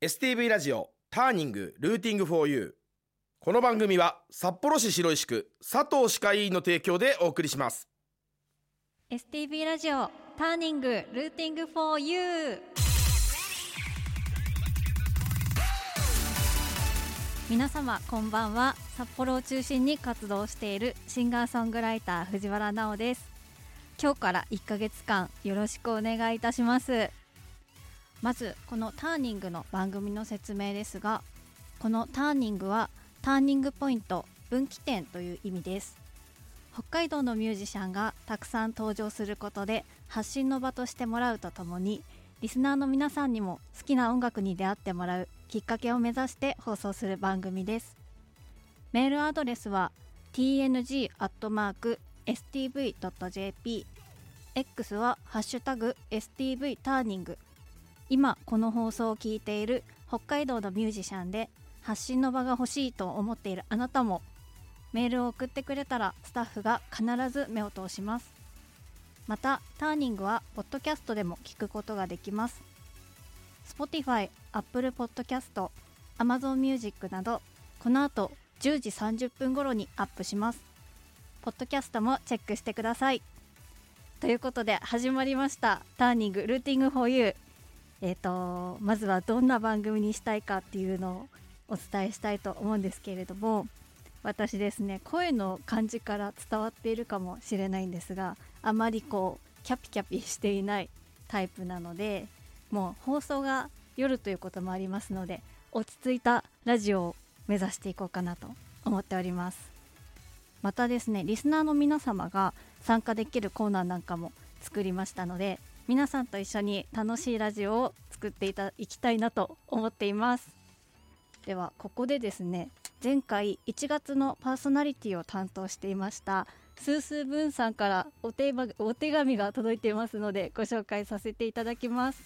STV ラジオターニングルーティングフォーユーこの番組は札幌市白石区佐藤歯科医院の提供でお送りします。STV ラジオターニングルーティングフォーユー皆様こんばんは。札幌を中心に活動しているシンガーソングライター藤原直です。今日から1ヶ月間よろしくお願いいたします。まずこのターニングの番組の説明ですがこのターニングはターニングポイント分岐点という意味です。北海道のミュージシャンがたくさん登場することで発信の場としてもらうとともにリスナーの皆さんにも好きな音楽に出会ってもらうきっかけを目指して放送する番組です。メールアドレスは tng.stv.jp X はハッシュタグ STV ターニング。今この放送を聞いている北海道のミュージシャンで発信の場が欲しいと思っているあなたもメールを送ってくれたらスタッフが必ず目を通します。またターニングはポッドキャストでも聞くことができます。Spotify、Apple Podcast、Amazon Music などこの後10時30分頃にアップします。ポッドキャストもチェックしてください。ということで始まりました。ターニングルーティング for you えーと、まずはどんな番組にしたいかっていうのをお伝えしたいと思うんですけれども私ですね声の感じから伝わっているかもしれないんですがあまりこうキャピキャピしていないタイプなのでもう放送が夜ということもありますので落ち着いたラジオを目指していこうかなと思っております。またですねリスナーの皆様が参加できるコーナーなんかも作りましたので皆さんと一緒に楽しいラジオを作っていたいきたいなと思っています。ではここでですね前回1月のパーソナリティを担当していましたスースーブンさんからお手お手紙が届いていますのでご紹介させていただきます、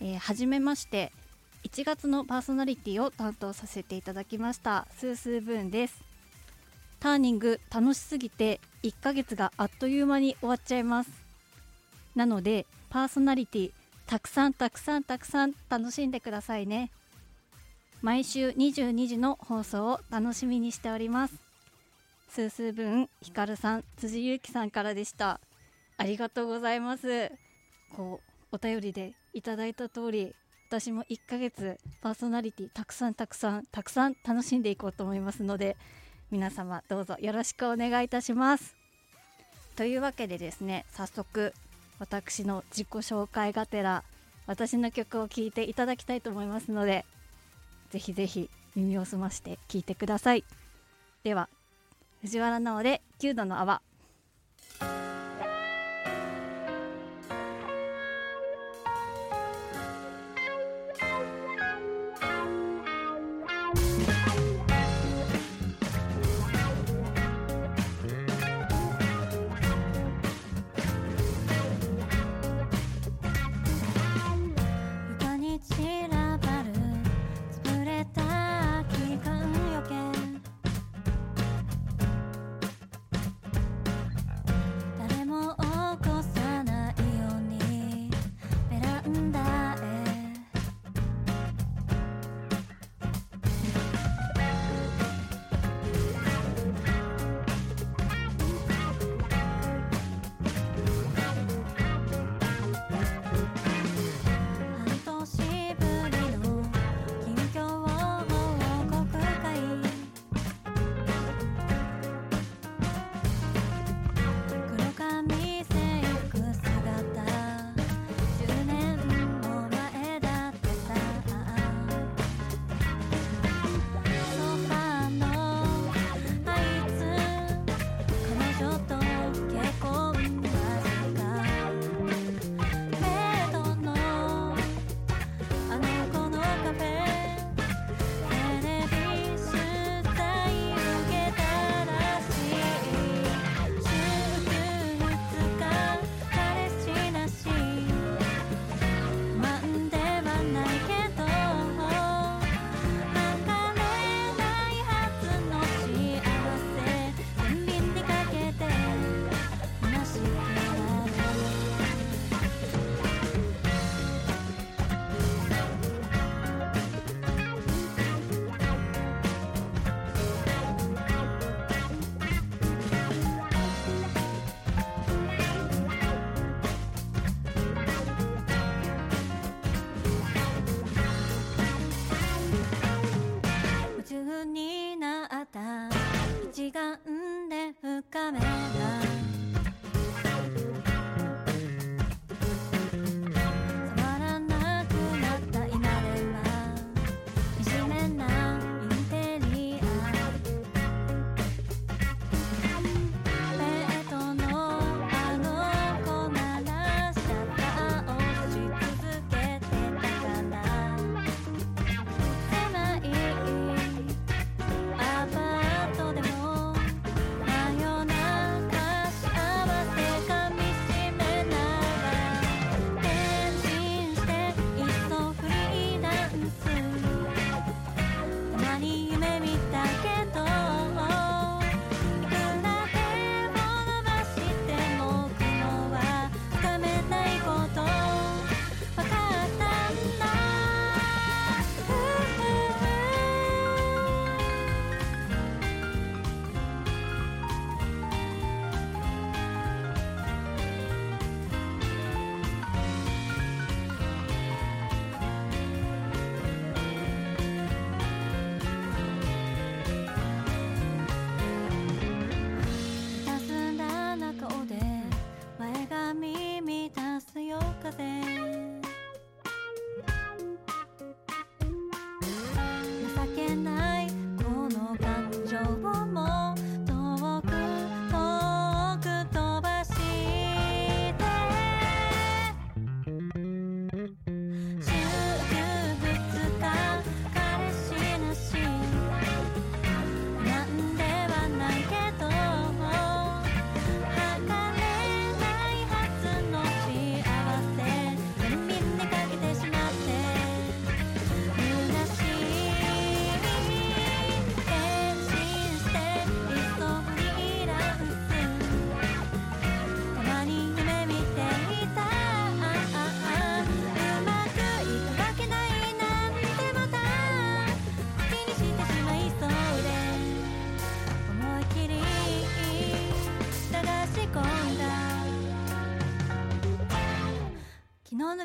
えー、はじめまして1月のパーソナリティを担当させていただきましたスースーブーンです。ターニング楽しすぎて1ヶ月があっという間に終わっちゃいます。なのでパーソナリティたくさんたくさんたくさん楽しんでくださいね。毎週22時の放送を楽しみにしております。スースー分ひかるさん辻ゆうきさんからでした。ありがとうございます。こうお便りでいただいた通り私も1ヶ月パーソナリティたくさんたくさんたくさん楽しんでいこうと思いますので皆様どうぞよろしくお願いいたします。というわけでですね早速私の自己紹介がてら私の曲を聴いていただきたいと思いますのでぜひぜひ耳を澄まして聴いてください。では藤原直で9度の泡。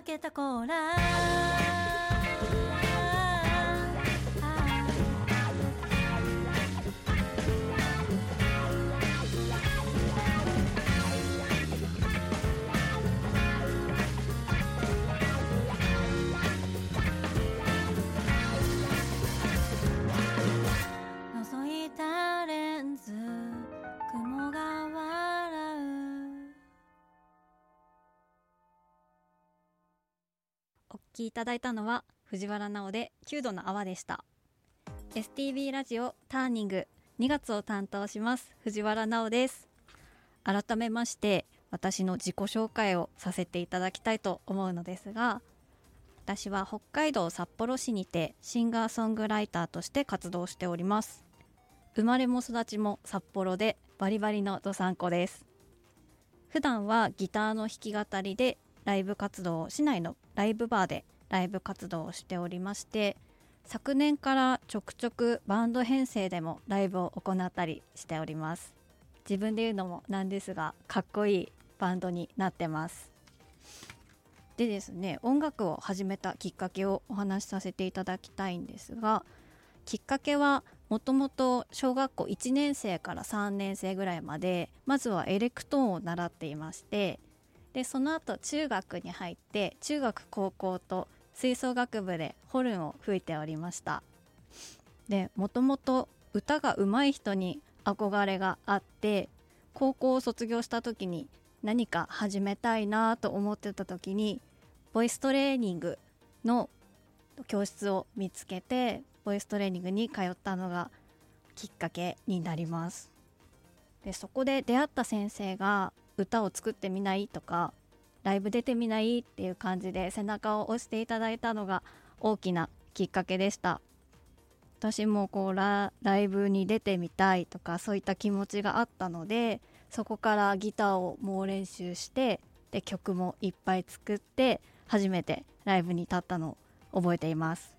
けたコーラきいただいたのは藤原直で9度の泡でした。STB ラジオターニング2月を担当します藤原直です。改めまして私の自己紹介をさせていただきたいと思うのですが私は北海道札幌市にてシンガーソングライターとして活動しております。生まれも育ちも札幌でバリバリのどさんこです。普段はギターの弾き語りでライブ活動を市内のライブバーでライブ活動をしておりまして昨年からちょくちょくバンド編成でもライブを行ったりしております。自分で言うのもなんですがかっこいいバンドになってます。でですね音楽を始めたきっかけをお話しさせていただきたいんですがきっかけはもともと小学校1年生から3年生ぐらいまでまずはエレクトーンを習っていましてでその後中学に入って中学高校と吹奏楽部でホルンを吹いておりました。でもともと歌が上手い人に憧れがあって高校を卒業した時に何か始めたいなと思ってた時にボイストレーニングの教室を見つけてボイストレーニングに通ったのがきっかけになります。でそこで出会った先生が歌を作ってみないとかライブ出てみないっていう感じで背中を押していただいたのが大きなきっかけでした。私もこうライブに出てみたいとかそういった気持ちがあったのでそこからギターを猛練習してで曲もいっぱい作って初めてライブに立ったのを覚えています。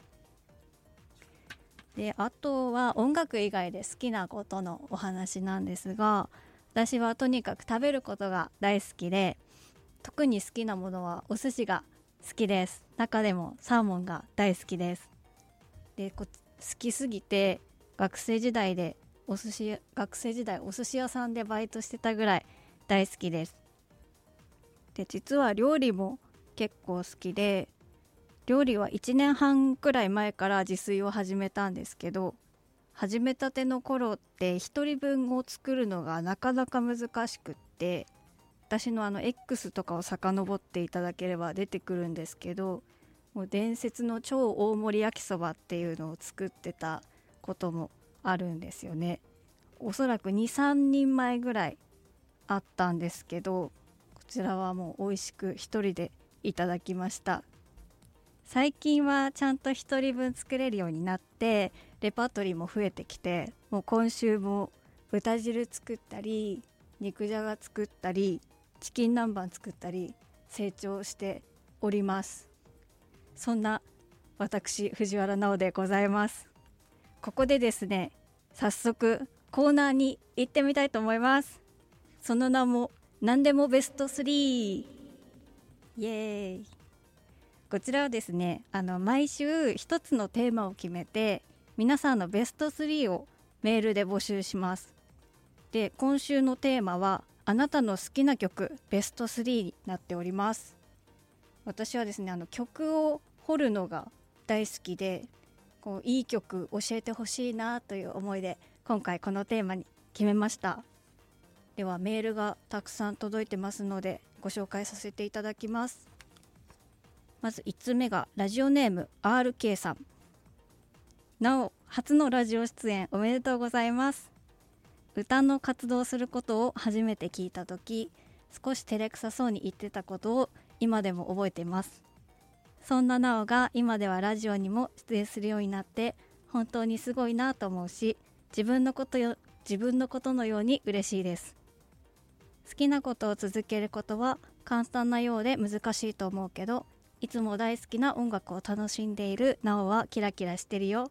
であとは音楽以外で好きなことのお話なんですが私はとにかく食べることが大好きで特に好きなものはお寿司が好きです。中でもサーモンが大好きです。でこ好きすぎて学生時代でお寿司学生時代お寿司屋さんでバイトしてたぐらい大好きです。で実は料理も結構好きで料理は1年半くらい前から自炊を始めたんですけど始めたての頃って1人分を作るのがなかなか難しくって私のあの X とかを遡っていただければ出てくるんですけどもう伝説の超大盛り焼きそばっていうのを作ってたこともあるんですよね。おそらく23人前ぐらいあったんですけどこちらはもう美味しく一人でいただきました。最近はちゃんと1人分作れるようになってレパートリーも増えてきてもう今週も豚汁作ったり肉じゃが作ったりチキン南蛮作ったり成長しております。そんな私藤原直でございます。ここでですね早速コーナーに行ってみたいと思います。その名も何でもベスト3イエーイ。こちらはですねあの毎週一つのテーマを決めて皆さんのベスト3をメールで募集します。で今週のテーマはあなたの好きな曲ベスト3になっております。私はですねあの曲を掘るのが大好きでこういい曲教えてほしいなという思いで今回このテーマに決めました。ではメールがたくさん届いてますのでご紹介させていただきます。まず1つ目がラジオネーム RK さん。なお初のラジオ出演おめでとうございます。歌の活動することを初めて聞いた時少し照れくさそうに言ってたことを今でも覚えています。そんななおが今ではラジオにも出演するようになって本当にすごいなと思うし自分のことよ自分のことのように嬉しいです。好きなことを続けることは簡単なようで難しいと思うけどいつも大好きな音楽を楽しんでいるなおはキラキラしてるよ。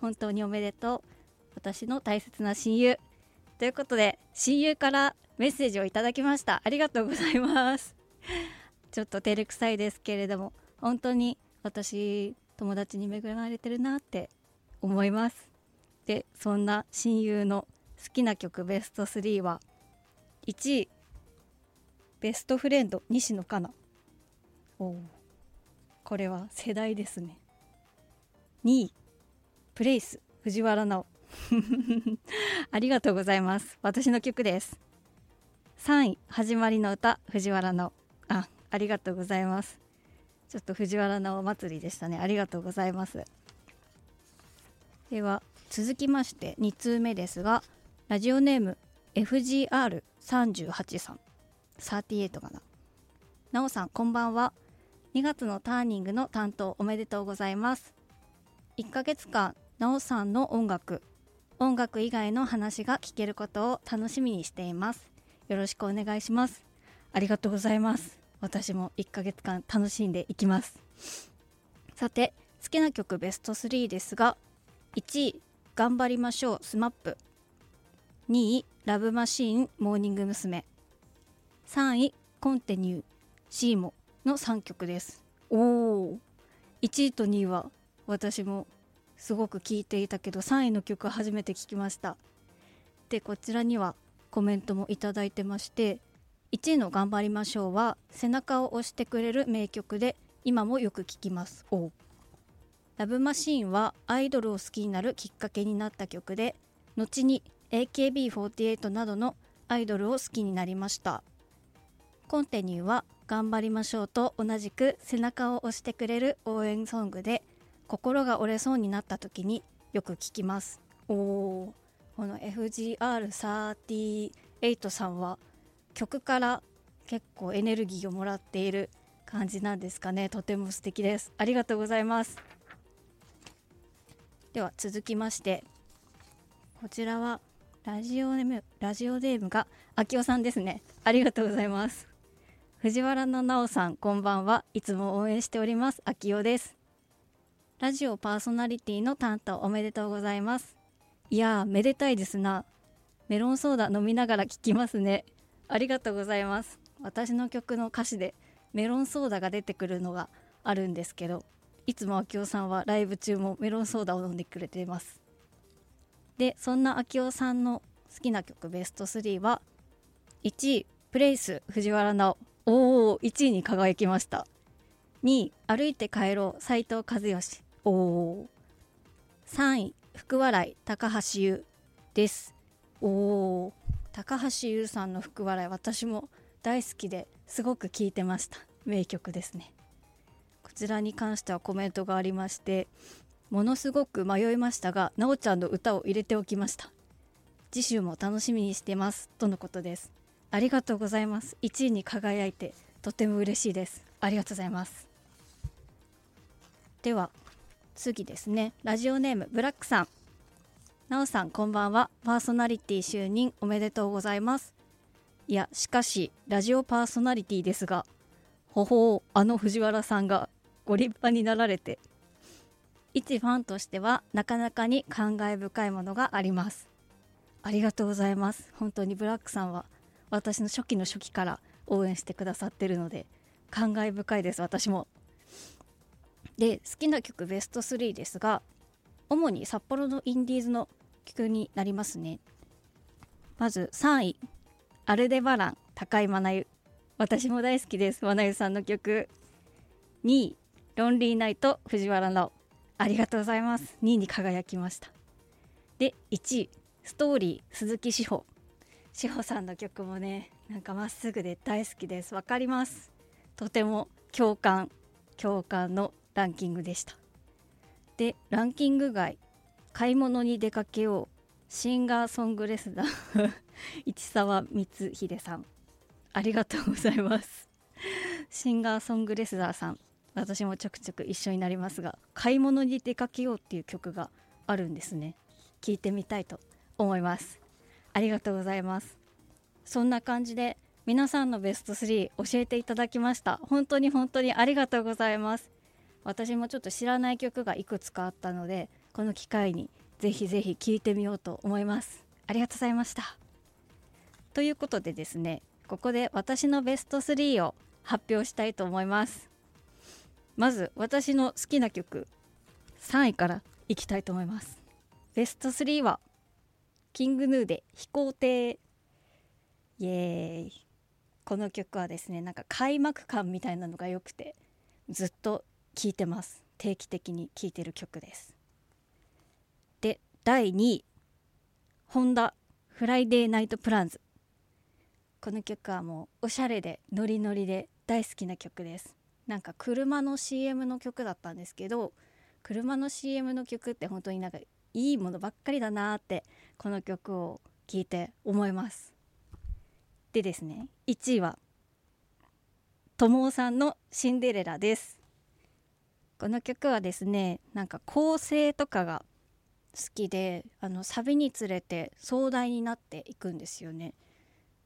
本当におめでとう。私の大切な親友。ということで親友からメッセージをいただきました。ありがとうございます。ちょっと照れくさいですけれども本当に私友達に恵まれてるなって思います。でそんな親友の好きな曲ベスト3は1位ベストフレンド西野カナ。おおこれは世代ですね。2位プレイス藤原直。ありがとうございます。私の曲です。3位始まりの歌藤原直。あありがとうございます。ちょっと藤原直祭りでしたね。ありがとうございます。では続きまして2通目ですがラジオネーム FGR38 さん38かな。なおさんこんばんは。2月のターニングの担当おめでとうございます。1ヶ月間なおさんの音楽。音楽以外の話が聞けることを楽しみにしています。よろしくお願いします。ありがとうございます。私も1ヶ月間楽しんでいきます。さて好きな曲ベスト3ですが1位頑張りましょう SMAP。2位 LOVE マシーンモーニング娘。3位 Continue SEAMO の3曲です。おお1位と2位は私もすごく聴いていたけど3位の曲初めて聴きました。でこちらにはコメントもいただいてまして1位の「頑張りましょう」は背中を押してくれる名曲で今もよく聴きます。おラブマシーンはアイドルを好きになるきっかけになった曲で後に AKB48 などのアイドルを好きになりました。コンテニューは頑張りましょうと同じく背中を押してくれる応援ソングで心が折れそうになった時によく聞きます。おおこの FGR38 さんは曲から結構エネルギーをもらっている感じなんですかね。とても素敵です。ありがとうございます。では続きましてこちらはラジオネームラジオネームがあきおさんですね。ありがとうございます。藤原のなおさんこんばんは。いつも応援しております。あきおですラジオパーソナリティの担当おめでとうございます。いやーめでたいですな。メロンソーダ飲みながら聞きますね。ありがとうございます。私の曲の歌詞でメロンソーダが出てくるのがあるんですけどいつもあきおさんはライブ中もメロンソーダを飲んでくれています。でそんなあきおさんの好きな曲ベスト3は1位プレイス藤原直おお1位に輝きました。2位歩いて帰ろう斉藤和義。おお3位福笑い高橋優です。おお高橋優さんの福笑い私も大好きですごく聴いてました。名曲ですね。こちらに関してはコメントがありましてものすごく迷いましたがなおちゃんの歌を入れておきました。次週も楽しみにしてます。とのことです。ありがとうございます。1位に輝いてとても嬉しいです。ありがとうございます。では次ですね。ラジオネームブラックさん。なおさんこんばんは。パーソナリティ就任おめでとうございます。いやしかしラジオパーソナリティですがほほうあの藤原さんがご立派になられて。一ファンとしてはなかなかに感慨深いものがあります。ありがとうございます。本当にブラックさんは私の初期の初期から応援してくださってるので感慨深いです私も。で好きな曲ベスト3ですが主に札幌のインディーズの曲になりますね。まず3位アルデバラン高井真奈私も大好きです真奈さんの曲。2位ロンリーナイト藤原直。ありがとうございます。2位に輝きました。で1位ストーリー鈴木志保。志保さんの曲もねなんかまっすぐで大好きです。わかります。とても共感共感のランキングでした。でランキング外買い物に出かけようシンガーソングレスナー市沢光秀さん。ありがとうございます。シンガーソングレスナーさん。私もちょくちょく一緒になりますが買い物に出かけようっていう曲があるんですね。聞いてみたいと思います。ありがとうございます。そんな感じで皆さんのベスト3教えていただきました。本当に本当にありがとうございます。私もちょっと知らない曲がいくつかあったのでこの機会にぜひぜひ聴いてみようと思います。ありがとうございました。ということでですねここで私のベスト3を発表したいと思います。まず私の好きな曲3位からいきたいと思います。ベスト3はキングヌーで飛行艇。イエーイ。この曲はですねなんか開幕感みたいなのが良くてずっと聴いてます。定期的に聴いてる曲です。で第2位。 HONDA Friday Night Plans この曲はもうおしゃれでノリノリで大好きな曲です。なんか車の CM の曲だったんですけど車の CM の曲って本当になんかいいものばっかりだなーってこの曲を聴いて思います。でですね1位は友尾さんの「シンデレラ」です。この曲はですねなんか構成とかが好きであのサビにつれて壮大になっていくんですよね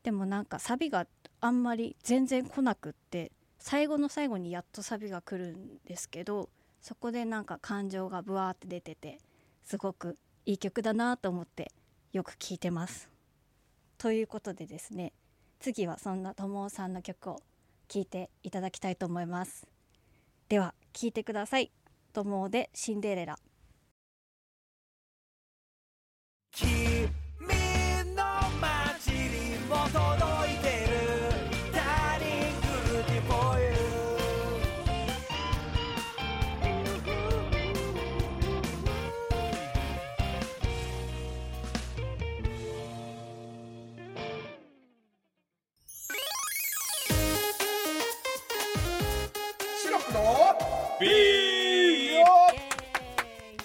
でもなんかサビがあんまり全然来なくって最後の最後にやっとサビが来るんですけどそこでなんか感情がブワーって出ててすごくいい曲だなと思ってよく聴いてます。ということでですね次はそんな友尾さんの曲を聴いていただきたいと思います。では聴いてください。友尾でシンデレラ。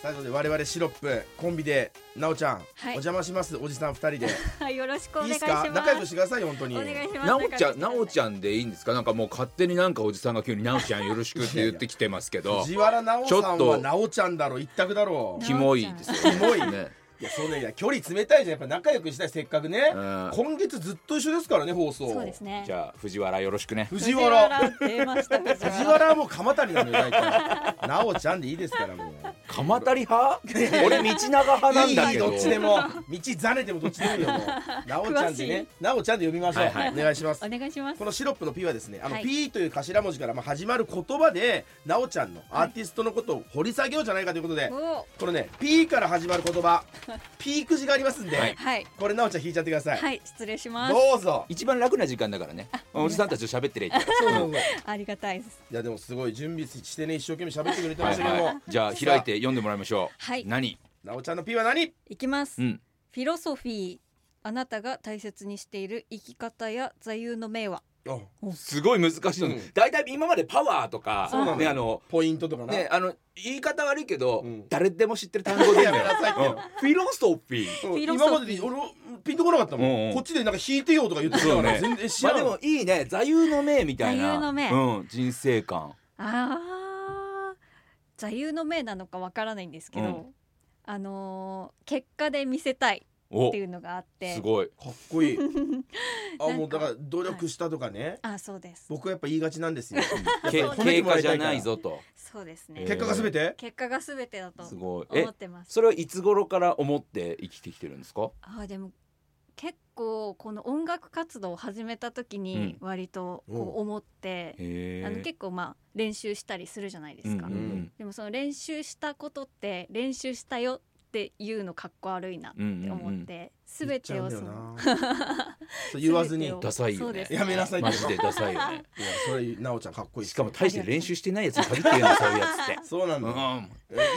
最後で我々シロップコンビでなおちゃん、はいお邪魔しますおじさん二人ではい、よろしくおいい願いします。ですか？仲良くしてくださいよ本当にお願いします。なおちゃん、なおん。ちゃんでいいんですか？なんかもう勝手になんかおじさんが急になおちゃんよろしくって言ってきてますけど。藤原奈緒さんちょっとは奈緒ちゃんだろ一択だろうキモいですよ。キモいね。いやそうねいや距離冷たいじゃん。やっぱ仲良くしたい。せっかくね、うん。今月ずっと一緒ですからね放送。そうですね。じゃあ藤原よろしくね。藤原。出ました。藤藤原はもう鎌谷なのよ大体。奈緒ちゃんでいいですからもう。鎌足り派？俺道長派なんだけど。いいどっちでも。道ざねてもどっちでもいいよもう。なおちゃんでね。なおちゃんで呼びましょう、はいはい。お願いします。お願いします。こ。のシロップの P はですねあの、はい。P という頭文字からまあ始まる言葉でなおちゃんのアーティストのことを掘り下げようじゃないかということで、おこのね P から始まる言葉ピーク字がありますんで、はいはい。これなおちゃん引いちゃってください、はい、失礼します。どうぞ一番楽な時間だからね。おじさんたちと喋ってりゃいいから。そうそうそうありがたいです。いやでもすごい準備してね一生懸命喋ってくれてまはいしたけども、はい。じゃあ開いて読んでもらいましょう。はい何？なおちゃんの P は何？いきます。うん。フィロソフィー。あなたが大切にしている生き方や座右の銘は？あすごい難しい。のうん。だいたい今までパワーとかそうなのよねあのポイントとかな、ねあの言い方悪いけどうん。誰でも知ってる単語でいいんだよ。やめなさい。うん。フィロソフィー。今までで俺もピンとこなかったもん、うんうん。こっちでなんか弾いてよとか言ってたから、そうね。全然知まらん、あでもいいね。座右の銘みたいな。座右の銘。うん、人生観。ああ。座右の銘なのかわからないんですけど。うん。あのー結果で見せたい。おっていうのがあって。すごい。かっこいい。あもうだから努力したとかね、あ、そうです。僕はやっぱ言いがちなんですよ。経過じゃないぞと。そうですね。えー。結果が全て？結果がすべてだとすごい。え思ってます。それはいつ頃から思って生きてきてるんですか？あーでも結構この音楽活動を始めた時に割とこう思って、へあの結構まあ練習したりするじゃないですか、うんうんうん。でもその練習したことって練習したよっていうのかっこ悪いなって思って、すべてをそ言っちゃのうんだよな。そう言わずに。ダサいよね。やめなさい。マジでダサいよね。やそれなおちゃんかっこいいしかも大して練習してないやつに限って言うのそういうやつって。そうなんだ、うん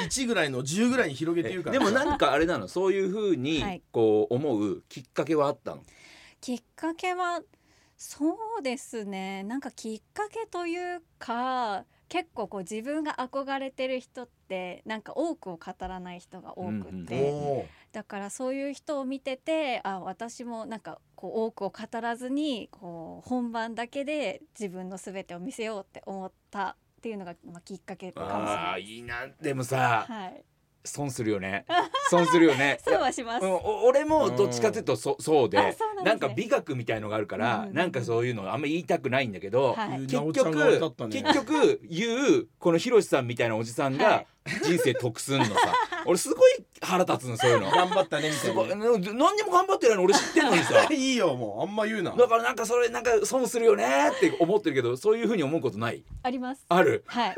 1ぐらいの10ぐらいに広げて言うから。でもなんかあれなの。そういう風にはい。こう思うきっかけはあったの？きっかけはそうですね。なんかきっかけというか結構こう自分が憧れてる人ってなんか多くを語らない人が多くって、うんだからそういう人を見ててあ私もなんかこう多くを語らずにこう本番だけで自分の全てを見せようって思ったっていうのが、まあ、きっかけかもしれあない。あいいな。でもさはい、損するよね。損するよね。そうはします。うんお俺もどっちかというとそそうであそうなんですね。なんか美学みたいのがあるから、うんうんうん。なんかそういうのあんま言いたくないんだけど、はい。な結局結局言うこのひろしさんみたいなおじさんはがい。人生得すんのさ。俺すごい腹立つのそういうの。頑張ったねみたすごいいな何にも頑張ってないの俺知ってんのにさ。いいよもう。あんま言うな。だからなんかそれなんか損するよねって思ってるけどそういうふうに思うことない？あります。ある？はい。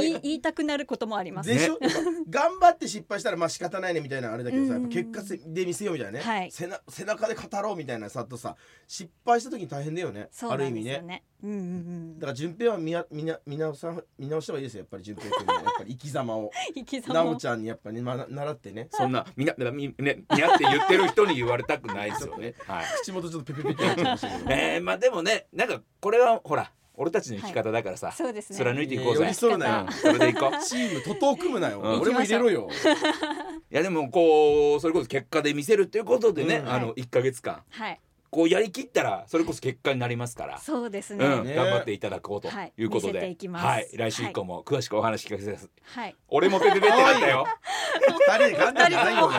言い言いたくなることもあります。でしょ、やっぱ頑張って失敗したらまあ仕方ないねみたいなあれだけどさ、結果で見せようみたいなね、はい。背な背中で語ろうみたいなさとさ失敗した時に大変だよね。そうある意味ね。だから順平は見や見な見直さ見直した方がいいですよやっぱり順平君の やっぱり生き様を。生き様奈緒ちゃんにやっぱり、ま、習ってね。そんなみなみねみなって言ってる人に言われたくないですよね。はい。口元ちょっとペペペってなっちゃいましたけど。えー、まあでもねなんかこれはほら俺たちの生き方だからさ、そうですね。貫いていこうぜ。寄り添うなよ。うん。それでいこう。チーム徒党組むなよ、うん。俺も入れろよ。いやでもこうそれこそ結果で見せるっていうことでね、うん。あの1か月間。はい。こうやりきったらそれこそ結果になりますから。そうですね、うん、ね。頑張っていただこうとはいいうことで、見せていきます。はい、来週以降も詳しくお話聞かせてください。はい。俺もペペペってなったよ。二人でガンガンじゃないよもう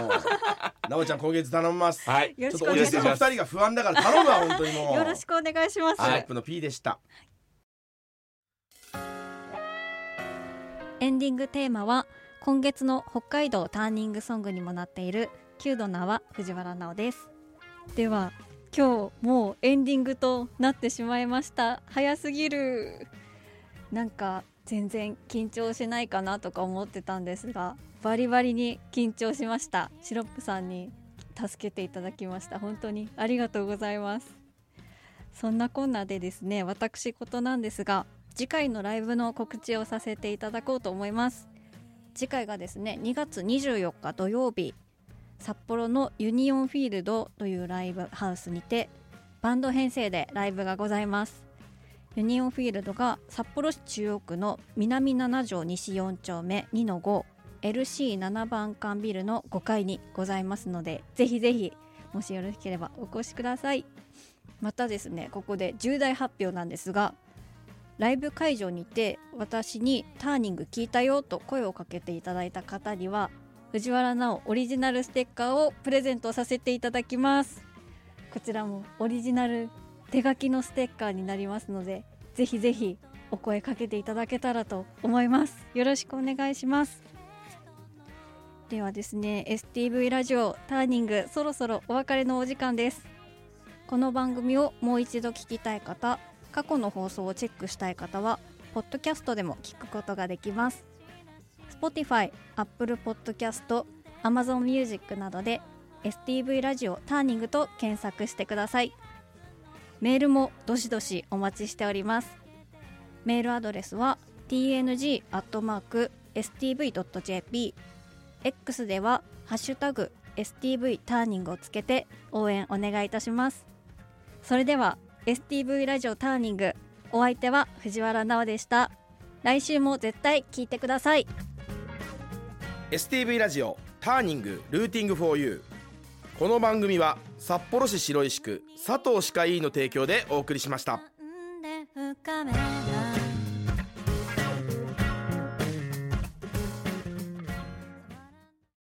奈緒ちゃん今月頼みます、はい、よろしくちょっとおじさんの二人が不安だから頼むわ本当にもうよろしくお願いします、シロップの P でした、エンディングテーマは今月の北海道ターニングソングにもなっているキュードナは藤原直です。では今日もうエンディングとなってしまいました。早すぎる。なんか全然緊張しないかなとか思ってたんですがバリバリに緊張しました。シロップさんに助けていただきました。本当にありがとうございます。そんなこんなでですね私事なんですが次回のライブの告知をさせていただこうと思います。次回がですね2月24日土曜日札幌のユニオンフィールドというライブハウスにてバンド編成でライブがございます。ユニオンフィールドが札幌市中央区の南7条西4丁目2の 5LC7 番館ビルの5階にございますのでぜひぜひもしよろしければお越しください。またですねここで重大発表なんですがライブ会場にて私に「ターニング聞いたよ」と声をかけていただいた方には藤原直オリジナルステッカーをプレゼントさせていただきます。こちらもオリジナル手書きのステッカーになりますのでぜひぜひお声かけていただけたらと思います。よろしくお願いします。ではですね STV ラジオターニングそろそろお別れのお時間です。この番組をもう一度聞きたい方過去の放送をチェックしたい方はポッドキャストでも聞くことができます。Spotify、Apple Podcast、Amazon Music などで STV ラジオターニングと検索してください。メールもどしどしお待ちしております。メールアドレスは tng.stv.jp X ではハッシュタグ STV ターニングをつけて応援お願いいたします。それでは STV ラジオターニング。お相手は藤原直でした。来週も絶対聞いてください。STV ラジオターニングルーティングフォーユーこの番組は札幌市白石区佐藤歯科医院の提供でお送りしました